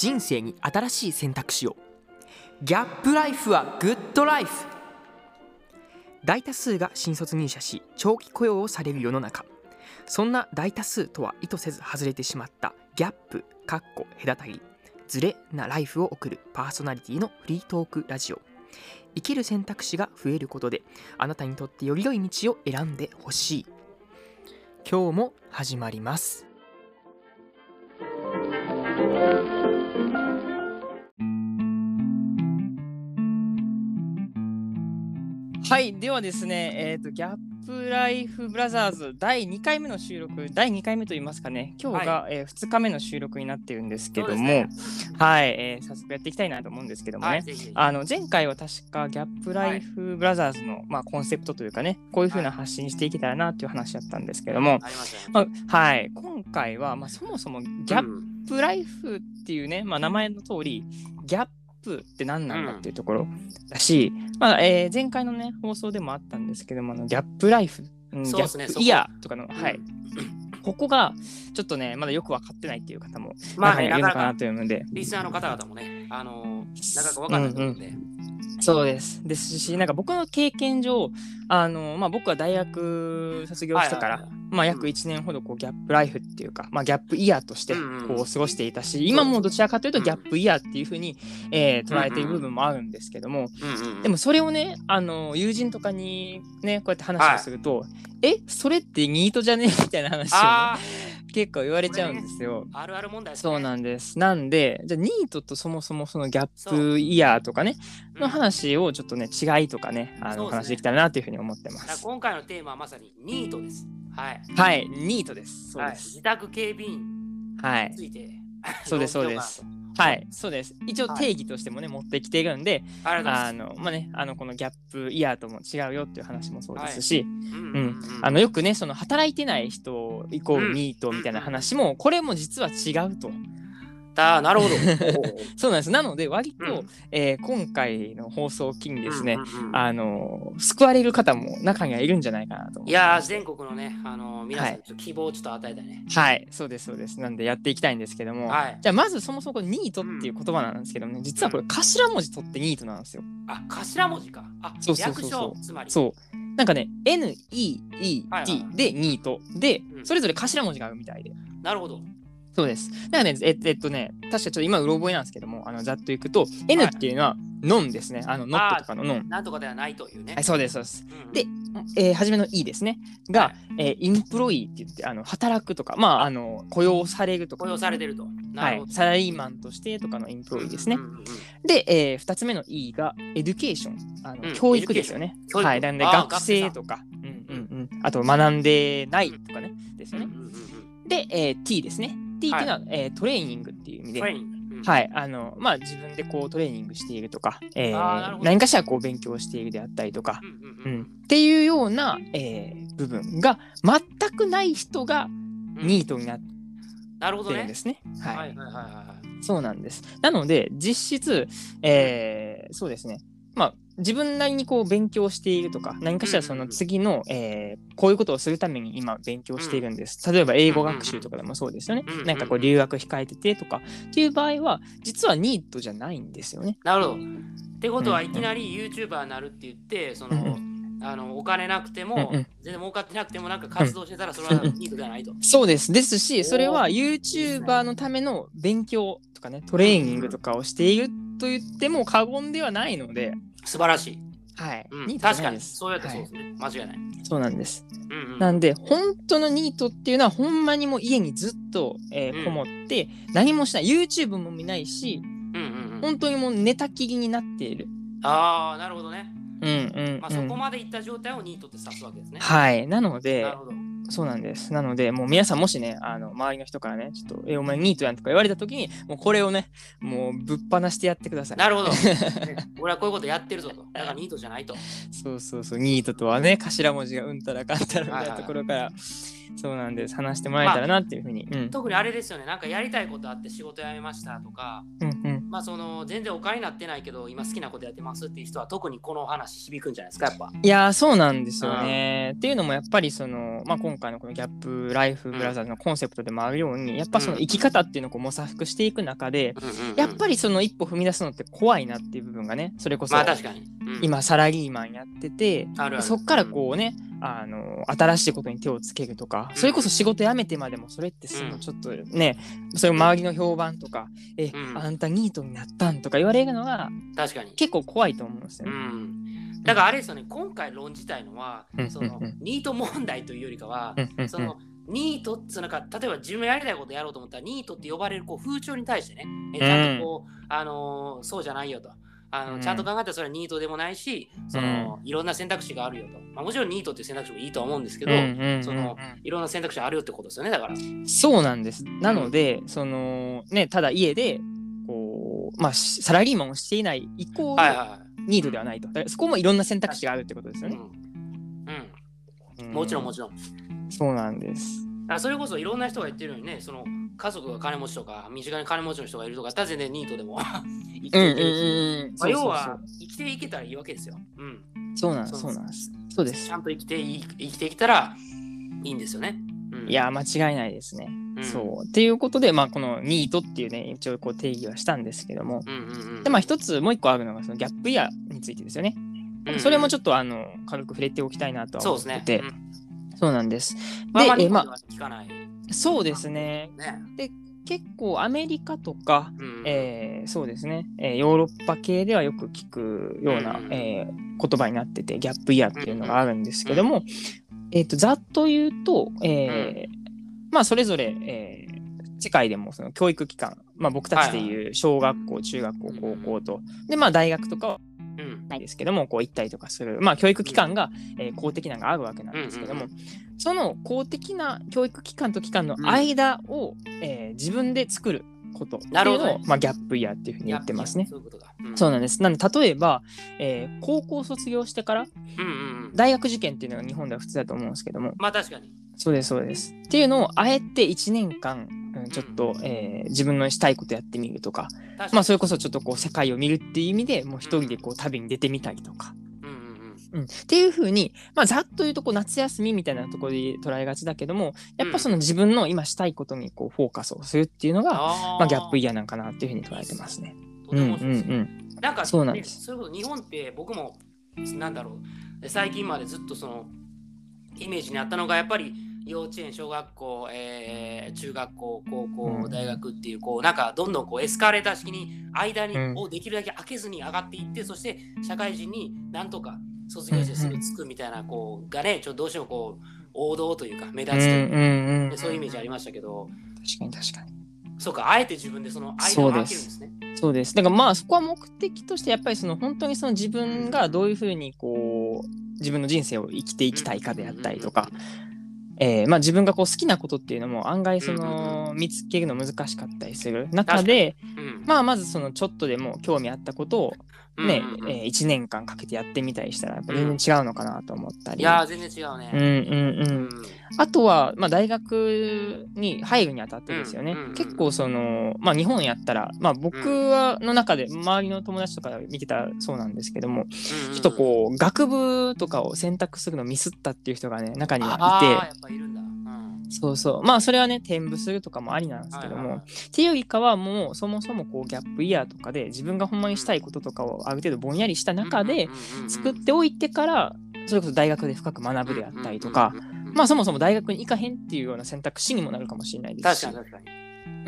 人生に新しい選択肢を。ギャップライフはグッドライフ。大多数が新卒入社し長期雇用をされる世の中。そんな大多数とは意図せず外れてしまったギャップかっこ隔たりズレなライフを送るパーソナリティのフリートークラジオ。生きる選択肢が増えることであなたにとってより良い道を選んでほしい。今日も始まります。はいではですねえっ、とギャップライフブラザーズ第2回目の収録第2回目といいますかね今日が、えー2日目の収録になってるんですけども、ね。はい、えー早速やっていきたいなと思うんですけどもね、はい、あの前回は確かギャップライフブラザーズの、まあ、コンセプトというかねこういう風な発信していけたらなっていう話だったんですけども、まあ、はい今回は、まあ、そもそもギャッうんプライフっていうね、まあ、名前の通りギャップって何なんだっていうところだし、まあえー前回のね放送でもあったんですけどもあのギャップライフ、うんギャそうですねそこップイヤーとかの、はい。うん。ここがちょっとねまだよく分かってないっていう方もまあね、いるのかなというので、リスナーの方々もね、あのー、なかなか分かんないと思うんで。そうです。ですし、なんか僕の経験上、あのまあ、僕は大学卒業してから、はいはいはい。まあ、約1年ほどこうギャップライフっていうか、まあ、ギャップイヤーとしてこう過ごしていたし、今もどちらかというとうん。ギャップイヤーっていうふうに、えー捉えている部分もあるんですけども、でもそれをね、あの友人とかにね、こうやって話をすると、え、それってニートじゃね？みたいな話を、ねあ、結構言われちゃうんですよ。あ、あるある問題ね。そうなんです。なんで、じゃあニートとそもそもそのギャップイヤーとかね、うんの話をちょっとね、違いとかね、あの、話できたらなというふうに思ってます。今回のテーマはまさにニートです。はい。はい、ニートです。そうはい、です。自宅警備員はいにつ。いて。そうですそうです はい、そうです。一応はい定義としてもね、持ってきているんで、あの、まあね、あの、このギャップイヤーとも違うよっていう話もそうですし。うんうん、あの、よくね、その働いてない人イコールうんニートみたいな話も、これも実は違うと。だなるほど。そうなんです。なので、割と、うんえー今回の放送を機にですね、うんうんうんあの救われる方も中にはいるんじゃないかなと。いやー、全国のね、あのー皆さん希望をちょっと与えたいね。はい、そうです、そうです。なんでやっていきたいんですけども、はい。じゃあまずそもそもニートっていう言葉なんですけどね、実はこれ頭文字取ってニートなんですよ。あ、頭文字か。あ、そうそうそう略そう称、つまり。そう。なんかね、NEET はいはいでニートでう、んそれぞれ頭文字があるみたいで。なるほど。そうです。だからね、ええっとね、確かちょっと今、うろ覚えなんですけども、あのざっといくと、N っていうのは、ノンですね。あの、ノットとかのノン。なんとかではないというね。はい、そうです、そうです。うんで、えー初めの E ですね。が、えー employ って言って、あの働くとか、まあ、あの雇用されるとか、雇用されてると。なはいサラリーマンとしてとかの employ ですねで、え2つ目の E が、 education、あのうん教育ですよね。はい、なんで学生とか、うんうんうん、あと学んでないとかね、ですよね。で、えー T ですね。T っていうのは、えー training っていう意味ではい、あの、まあ、自分でこうトレーニングしているとか、えー何かしらこう勉強しているであったりとか、うんうんう、うんんっていうような、えー部分が全くない人がうんニートになっなるほどねてるんで。すね。はい、はいはいはいはい。そうなんです。なので、実質、えーそうですね。まあ、自分なりにこう勉強しているとか、何かしらその次の、えーこういうことをするために今勉強しているんです。例えば英語学習とかでもそうですよね。なんかこう留学控えててとかっていう場合は、実はニートじゃないんですよね。なるほど。ってことは、いきなり YouTuber になるって言って、その、あのお金なくてもうんうん、全然儲かってなくても、なんか活動してたら、それはニートではないと。そうです。ですし、それはお YouTuber のための勉強とかね、トレーニングとかをしていると言っても過言ではないので、素晴らしい。はい。うん確かに。そうやってそうはいですね。間違いない。そうなんです。うんうんなんで、本当のニートっていうのは、ほんまにもう家にずっと、えーうんこもって、何もしない。YouTube も見ないし、うんうんうん本当にもう寝たきりになっている。ああ、なるほどね。うんうん、まあ、うんそこまでいった状態をニートって指すわけですね。はい。なのでなる、ほど。そうなんです。なので、もう皆さんもしね、あの、周りの人からね、ちょっと、え、お前ニートやんとか言われた時に、もうこれをね、もうぶっ放してやってください。なるほど。ね俺はこういうことやってるぞと。だからニートじゃないと。そうそうそう、ニートとはね、頭文字がうんたらかんたらみたいなところから、はそうなんです。話してもらえたらなっていうふうに。うん。特にあれですよね。なんかやりたいことあって仕事辞めましたとか、うんうん。まあその全然お金になってないけど今好きなことやってますっていう人は特にこの話響くんじゃないですかやっぱ。いやーそうなんですよね。っていうのもやっぱりその、まあ、今回のこのギャップライフブラザーズのコンセプトでもあるように、やっぱその生き方っていうのをこう模索していく中で、やっぱりりその一歩踏み出すのって怖いなっていう部分がねそれこそまあ確かに。うん今サラリーマンやっててそっからこうねあの新しいことに手をつけるとかそれこそ仕事辞めてまでもそれってすぐうんちょっとね、それ周りの評判とか「え、うんあんたニートになったん?」とか言われるのが確かに。結構怖いと思うんですようね。ん。だからあれですよね今回論じたいのはうんそのうんうんニート問題というよりかはうんうんうんそのニートっつうなんか例えば自分がやりたいことやろうと思ったらニートって呼ばれるこう風潮に対してねえちゃんとこう、あのーそうじゃないよと。あのうんちゃんと考えたらそれはニートでもないし、そのいろんな選択肢があるよと。まあ、もちろんニートっていう選択肢もいいとは思うんですけど、うんそのいろんな選択肢あるよってことですよね、だから。そうなんです。なので、そのね、ただ家で、こう、まあ、しサラリーマンをしていないイコニートではないと。そこもいろんな選択肢があるってことですい、よね。うん。うん。もちろんもちちろん。ろん。そうなんです。あそれこそいろんな人が言ってるようにね、その家族が金持ちとか、身近に金持ちの人がいるとか、だったら全然ニートでも 生きていけるし。まあ、要は生きていけたらいいわけですよ。うん。そう。なんです。そそううなんです。そうですち。ゃんと生きてい生きていけたらいいんですよね。うん、いや、間違いないですね。うん、そう。っていうことで、まあ、このニートっていうね、一応こう定義はしたんですけども。で、まあ、一つもう一個あるのが、そのギャップイヤーについてですよね。うんうんそれもちょっと、あの、軽く触れておきたいなとは思ってて。そうなんです。まあ、まあ、ま日本では聞かない。あ、そうですね。ね。結構アメリカとか、うんえーそうですね、えーヨーロッパ系ではよく聞くような、うんえー言葉になっててギャップイヤーっていうのがあるんですけども、えー、とざっと言うと、えーまあそれぞれ、えー世界でもその教育機関、まあ、僕たちでいう小学校、中学校、高校と、でまあ大学とかはうんないですけども、こう行ったりとかする、まあ教育機関が、えー公的なのがあるわけなんですけども、うんその公的な教育機関と機関の間を、えー自分で作ることっていうなるほどを、まあ、ギャップイヤーっていうふうに言ってますね。そういうことだ。うんそうなんです。なので、例えば、えー高校卒業してから。大学受験っていうのが日本では普通だと思うんですけども、まあ確かに。そうです、そうです。っていうのをあえて1年間、うんちょっと、えー自分のしたいことやってみるとか、まあそれこそちょっとこう世界を見るっていう意味でもう一人でこう旅に出てみたりとか、うんうんうん。うん、っていうふうに、まあ、ざっと言うとこう夏休みみたいなところで捉えがちだけどもやっぱその自分の今したいことにこうフォーカスをするっていうのが、あまあ、ギャップイヤヤーなんかなっていうふうに捉えてますね。とても面白いですね。うんうんなんかそうなんです。ねそれこそ日本って僕もなんだろう。最近までずっとそのイメージにあったのがやっぱり幼稚園小学校、えー中学校高校うん。大学っていうこうなんかどんどんこうエスカレーター式に間に、うん。をできるだけ開けずに上がっていってそして社会人になんとか卒業してすぐつくみたいなこうがねちょっとどうしてもこう王道というか目うん立つというか、うんうんでそういうイメージありましたけど。確かに確かに。そうかあえて自分でその間を開けるんですね。そうです。だからまあそこは目的としてやっぱりその本当にその自分がどういうふうにこう自分の人生を生きていきたいかであったりとか、えーまあ、自分がこう好きなことっていうのも案外そのの見つけるの難しかったりする。中で、うん。まあ、まずそのちょっとでも興味あったことをね、うんうんうん。えー1年間かけてやってみたりしたらやっぱ全然違うのかなと思ったり、いやー全然違うね。うんうんうん、あとは、まあ、大学に入るにあたってですよね、うんうんうん。結構その、まあ、日本やったら、まあ、僕はの中で周りの友達とか見てたらそうなんですけども、ちょっとこう学部とかを選択するのミスったっていう人がね中にあはいてそうそう。まあそれはね転部するとかもありなんですけども、はいはいはい。っていうよりかはもうそもそもこうギャップイヤーとかで自分がほんまにしたいこととかをある程度ぼんやりした中で作っておいてからそれこそ大学で深く学ぶであったりとか、まあそもそも大学に行かへんっていうような選択肢にもなるかもしれないですし。確かに確かに。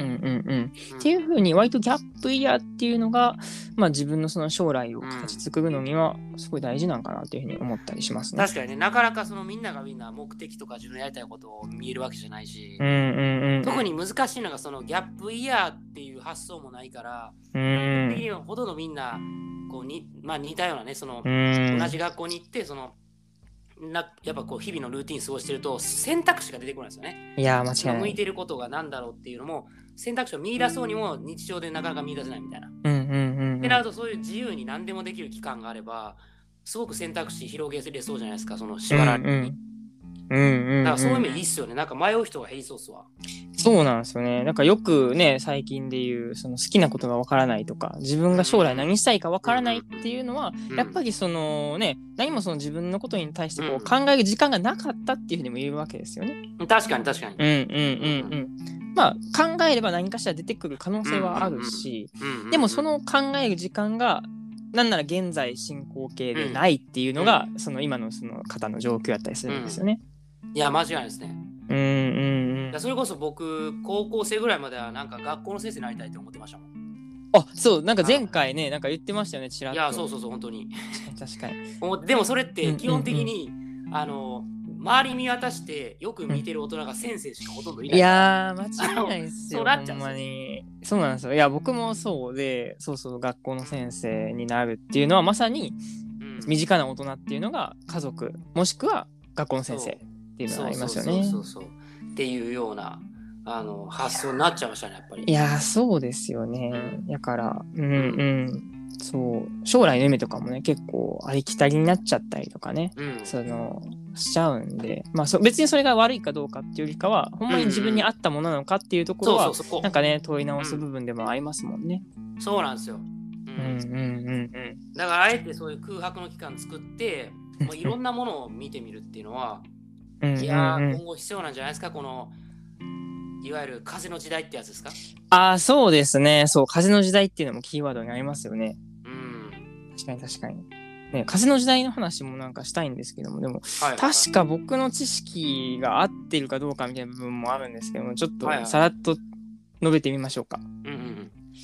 うんうんうん、うんっていうふうに割とギャップイヤーっていうのが、まあ、自分のその将来を形作るのにはすごい大事なんかなっていうふうに思ったりしますね。確かにね、なかなかそのみんながみんな目的とか自分のやりたいことを見えるわけじゃないし、うんうんうん。特に難しいのがそのギャップイヤーっていう発想もないから、うんほとんどみんなこうに、まあ、似たようなね、そのうん同じ学校に行って、そのなやっぱこう日々のルーティン過ごしてると選択肢が出てくるんですよね。いやー間違いない。向いてることが何だろうっていうのも選択肢を見出そうにも日常でなかなか見出せないみたいな。うんうんうんうん。でなるとそういう自由に何でもできる期間があればすごく選択肢広げれそうじゃないですかその縛られずに、うんうんだからそういう意味いいっすよねなんか迷う人が減りそうっすわそうなんですよね。なんかよくね、最近で言う、その好きなことがわからないとか、自分が将来何したいかわからないっていうのは、うんやっぱりそのね、何もその自分のことに対してこうんう考える時間がなかったっていうふうにも言えるわけですよね。確かに確かに。うんうんうんうん。まあ考えれば何かしら出てくる可能性はあるし、うんでもそ、の考える時間が、なんなら現在進行形でないっていうのが、その今のその方の状況やったりするんですよね。いや、間違いないですね。うんうんうん。それこそ僕、高校生ぐらいまではなんか学校の先生になりたいと思ってましたもん。あそうなんか前回ねなんか言ってましたよねちらっといや、そうそうそう、本当に。確かに でもそれっうんて基本的に、あの、周り見渡してよく見てる大人が先生しかほとんどいない。いやー間違いないですよそうなほんまに。そうなんですよ。いや僕もそうでそうそう学校の先生になるっていうのはまさにうん。身近な大人っていうのが家族もしくは学校の先生っていうのがありますよね。そうそうそうそう。っていうようなあの発想になっちゃいましたね、やっぱり。いやーそうですよね。だからうんうんそう将来の夢とかもね結構ありきたりになっちゃったりとかねうん、そのしちゃうんでまあそ別にそれが悪いかどうかっていうよりかはほんまに自分に合ったものなのかっていうところは、なんかね問い直す部分でもありますもんね。そうなんですよ。ううんんうんうんだからあえてそういう空白の期間作って、うん。もういろんなものを見てみるっていうのは、いやー、今後必要なんじゃないですか、このいわゆる風の時代ってやつですか？ああそうですねそう風の時代っていうのもキーワードになりますよね。うん。確かに確かに。ね、風の時代の話もなんかしたいんですけどもでもはい、確か僕の知識が合ってるかどうかみたいな部分もあるんですけどもちょっとはいはいさらっと述べてみましょうか。うんうん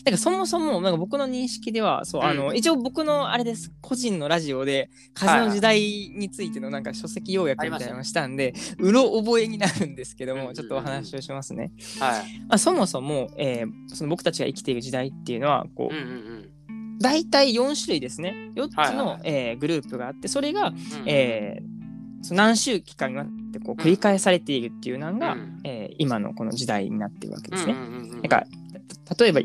なんかそもそもなんか僕の認識ではそう、うんあの一応僕のあれです個人のラジオで風の時代についてのなんか書籍要約みたいなのをしたんで、うろ覚えになるんですけども、ちょっとお話をしますね。うん。はい。まあ、そもそも、えーその僕たちが生きている時代っていうのはこう、うんうんうん。大体4種類ですね4つの、はいえーグループがあってそれが、うんえーその何周期間にわってこう繰り返されているっていうのが、うんえー今のこの時代になってるわけですね。うんうんうんうんなんかた例えば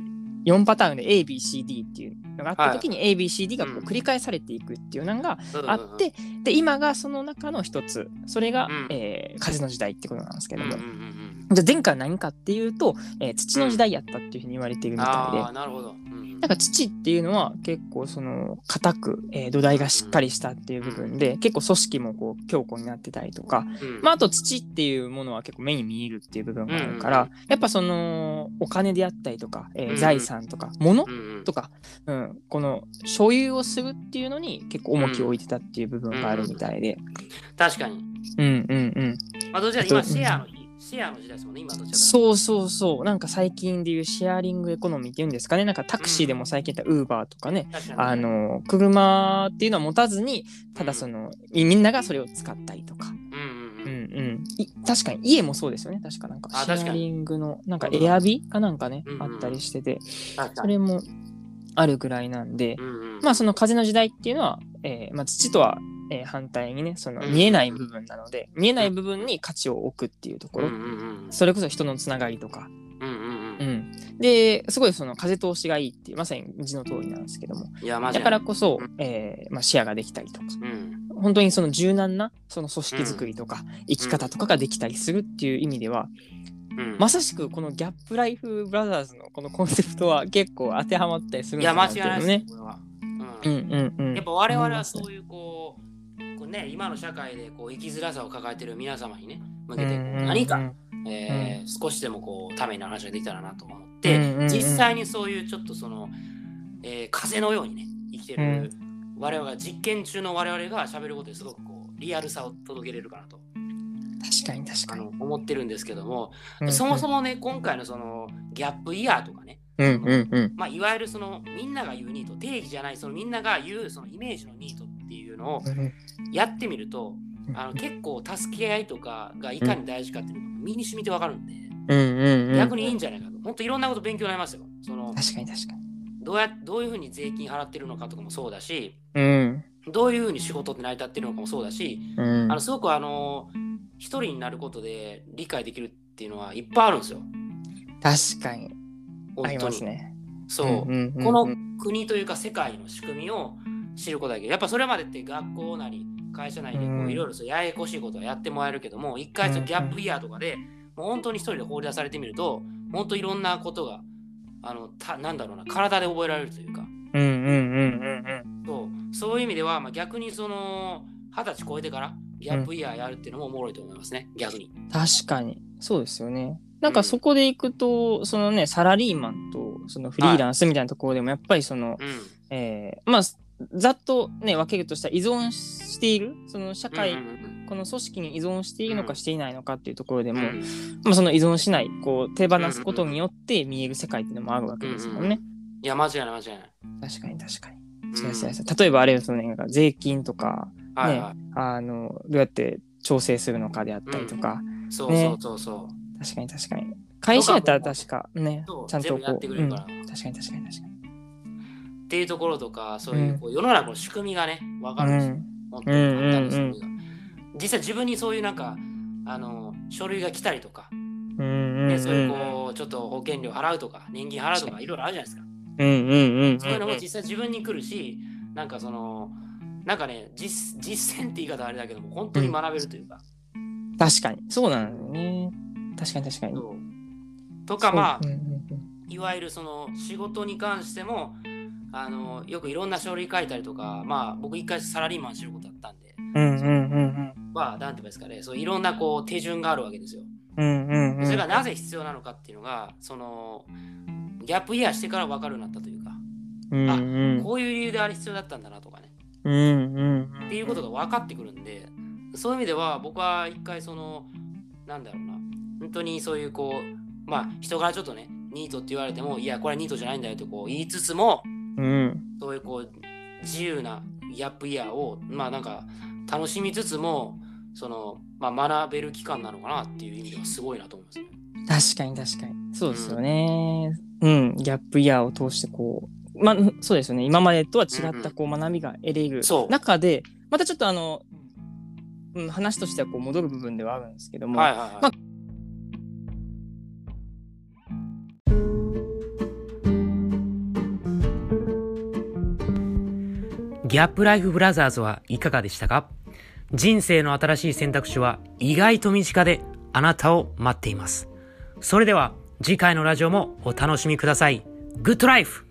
4パターンで ABCD っていうのがあった時に ABCD がこう繰り返されていくっていうのがあって、で今がその中の一つ。それが、うん。えー風の時代ってことなんですけども、じゃあ前回は何かっていうと、えー土の時代やったっていうふうに言われているみたいで。なるほど。なんか土っていうのは結構その硬く、えー土台がしっかりしたっていう部分で、結構組織もこう強固になってたりとか、うん。まあ、あと土っていうものは結構目に見えるっていう部分があるから、うんやっぱそのお金であったりとか、えーうん財産とか物とか、うん、この所有をするっていうのに結構重きを置いてたっていう部分があるみたいで。確かに。うんうんうん。まあ、どちら今シェアの日、シェアの時代ですもんね、今どそうそうそう。なんか最近でいうシェアリングエコノミーっていうんですかね。なんかタクシーでも最近言ったウーバーとかね。確かにあの車っていうのは持たずにただその、みんながそれを使ったりとか、うんうん確かに家もそうですよね。確かなんかシェアリングのなんかエアビかなんかね、うんうんあったりしてて。それもあるぐらいなんで、うんうん。まあその風の時代っていうのは、えーまあ、土とは、えー反対にねそのうん。見えない部分なので、見えない部分に価値を置くっていうところ、うんうんうんそれこそ人のつながりとか、うんうんううん。ん、ですごいその風通しがいいっていうまさに字の通りなんですけども。いや、マジだからこそ、うん。えーまあ、視野ができたりとか。うん。本当にその柔軟なその組織づくりとか生き方とかができたりするっていう意味では、うん。まさしくこのギャップライフブラザーズのこのコンセプトは結構当てはまったりするんいや、じゃな間違いないですねね。。これはううんんうんうん。やっぱ我々はそういう、こうね、今の社会でこう生きづらさを抱えている皆様にね、向けて何か、えー少しでもこうためになる話ができたらなと思って、実際にそういうちょっとその、えー風のようにね、生きてる、我々が実験中の我々が喋ることですごくこうリアルさを届けれるかなと。確かに確かに。思ってるんですけども、そもそもね、今回のそのギャップイヤーとかね、うんうんうん。まあ、いわゆるそのみんなが言うニート、定義じゃない、そのみんなが言うそのイメージのニートっていうのをやってみると、あの結構助け合いとかがいかに大事かっていうのが身に染みてわかるんで、うんうんうん。逆にいいんじゃないかと。本当いろんなこと勉強になりますよ。その確かに確かに。どうやどういうふうに税金払ってるのかとかもそうだし、うん。どういうふうに仕事って成り立ってるのかもそうだし、うんあのすごくあの一人になることで理解できるっていうのはいっぱいあるんですよ。確かに。あり本当に。ますね。そう。この国というか世界の仕組みを知ることだけどやっぱそれまでって学校なり会社内でいろいろややこしいことはやってもらえるけども一回そのギャップイヤーとかでもう本当に一人で放り出されてみると、本当いろんなことが、あの、たなんだろうな、体で覚えられるというか、うんうんうんうんそうそういう意味では、まあ、逆にその、二十歳超えてから、ギャップイヤーやるっていうのもおもろいと思いますね、逆に。うん。確かに。そうですよね。なんかそこで行くと、そのね、サラリーマンとそのフリーランスみたいなところでも、やっぱりその、うん。えーまあ、ざっとね、分けるとしたら依存している、その社会、うんうんこの組織に依存しているのかしていないのかっていうところでも、うんうんまあ、その依存しない、こう手放すことによって見える世界っていうのもあるわけですもんね。いや、間違いない、間違いない。確かに確かに。うんそうそうそう例えばあれですよね、税金とか、はいはい。あの、どうやって調整するのかであったりとか、そうそうそうそう。確かに確かに。会社やったら確かねそう、ちゃんとこう、うん確かに確かに確かに。っていうところとか、そういううんこう世の中の仕組みがね、わかるんですよ。うん本当に簡単な仕組みうが。実際自分にそういうなんか、あの、書類が来たりとか、ねそういうこう、ちょっと保険料払うとか、年金払うとか、いろいろあるじゃないですか。うんうんうんうんそういうのも実際自分に来るし、なんかその、なんかね、実実践って言い方はあれだけども、本当に学べるというか。確かに。そうなんだよね。確かに確かに。とか、まあいわゆるその仕事に関しても、あの、よくいろんな書類書いたりとか、まあ、僕一回サラリーマンしてることあったんで、うんうんうんうんまあ、なんて言うんですかね、そういろんなこう手順があるわけですよ。うんうんうん。それがなぜ必要なのかっていうのが、その、ギャップイヤーしてから分かるようになったというか、うんうん。こういう理由であれ必要だったんだなとかね、うんうんっていうことが分かってくるんで、そういう意味では僕は一回その、なんだろうな、本当にそういうこう、まあ人からちょっとね、ニートって言われても、いや、これはニートじゃないんだよってこう言いつつも、うん。そういうこう、自由なギャップイヤーを、まあなんか楽しみつつも、その、まあ学べる期間なのかなっていう意味ではすごいなと思いますね。確かに確かに。そうですよね。うん。ギャップイヤーを通してこうまあそうですよね。今までとは違ったこう学びが得れるそう。中でまたちょっとあのうん話としてはこう戻る部分ではあるんですけども、はいはいはい。まあギャップライフブラザーズはいかがでしたか？人生の新しい選択肢は意外と身近であなたを待っています。それでは次回のラジオもお楽しみください。グッドライフ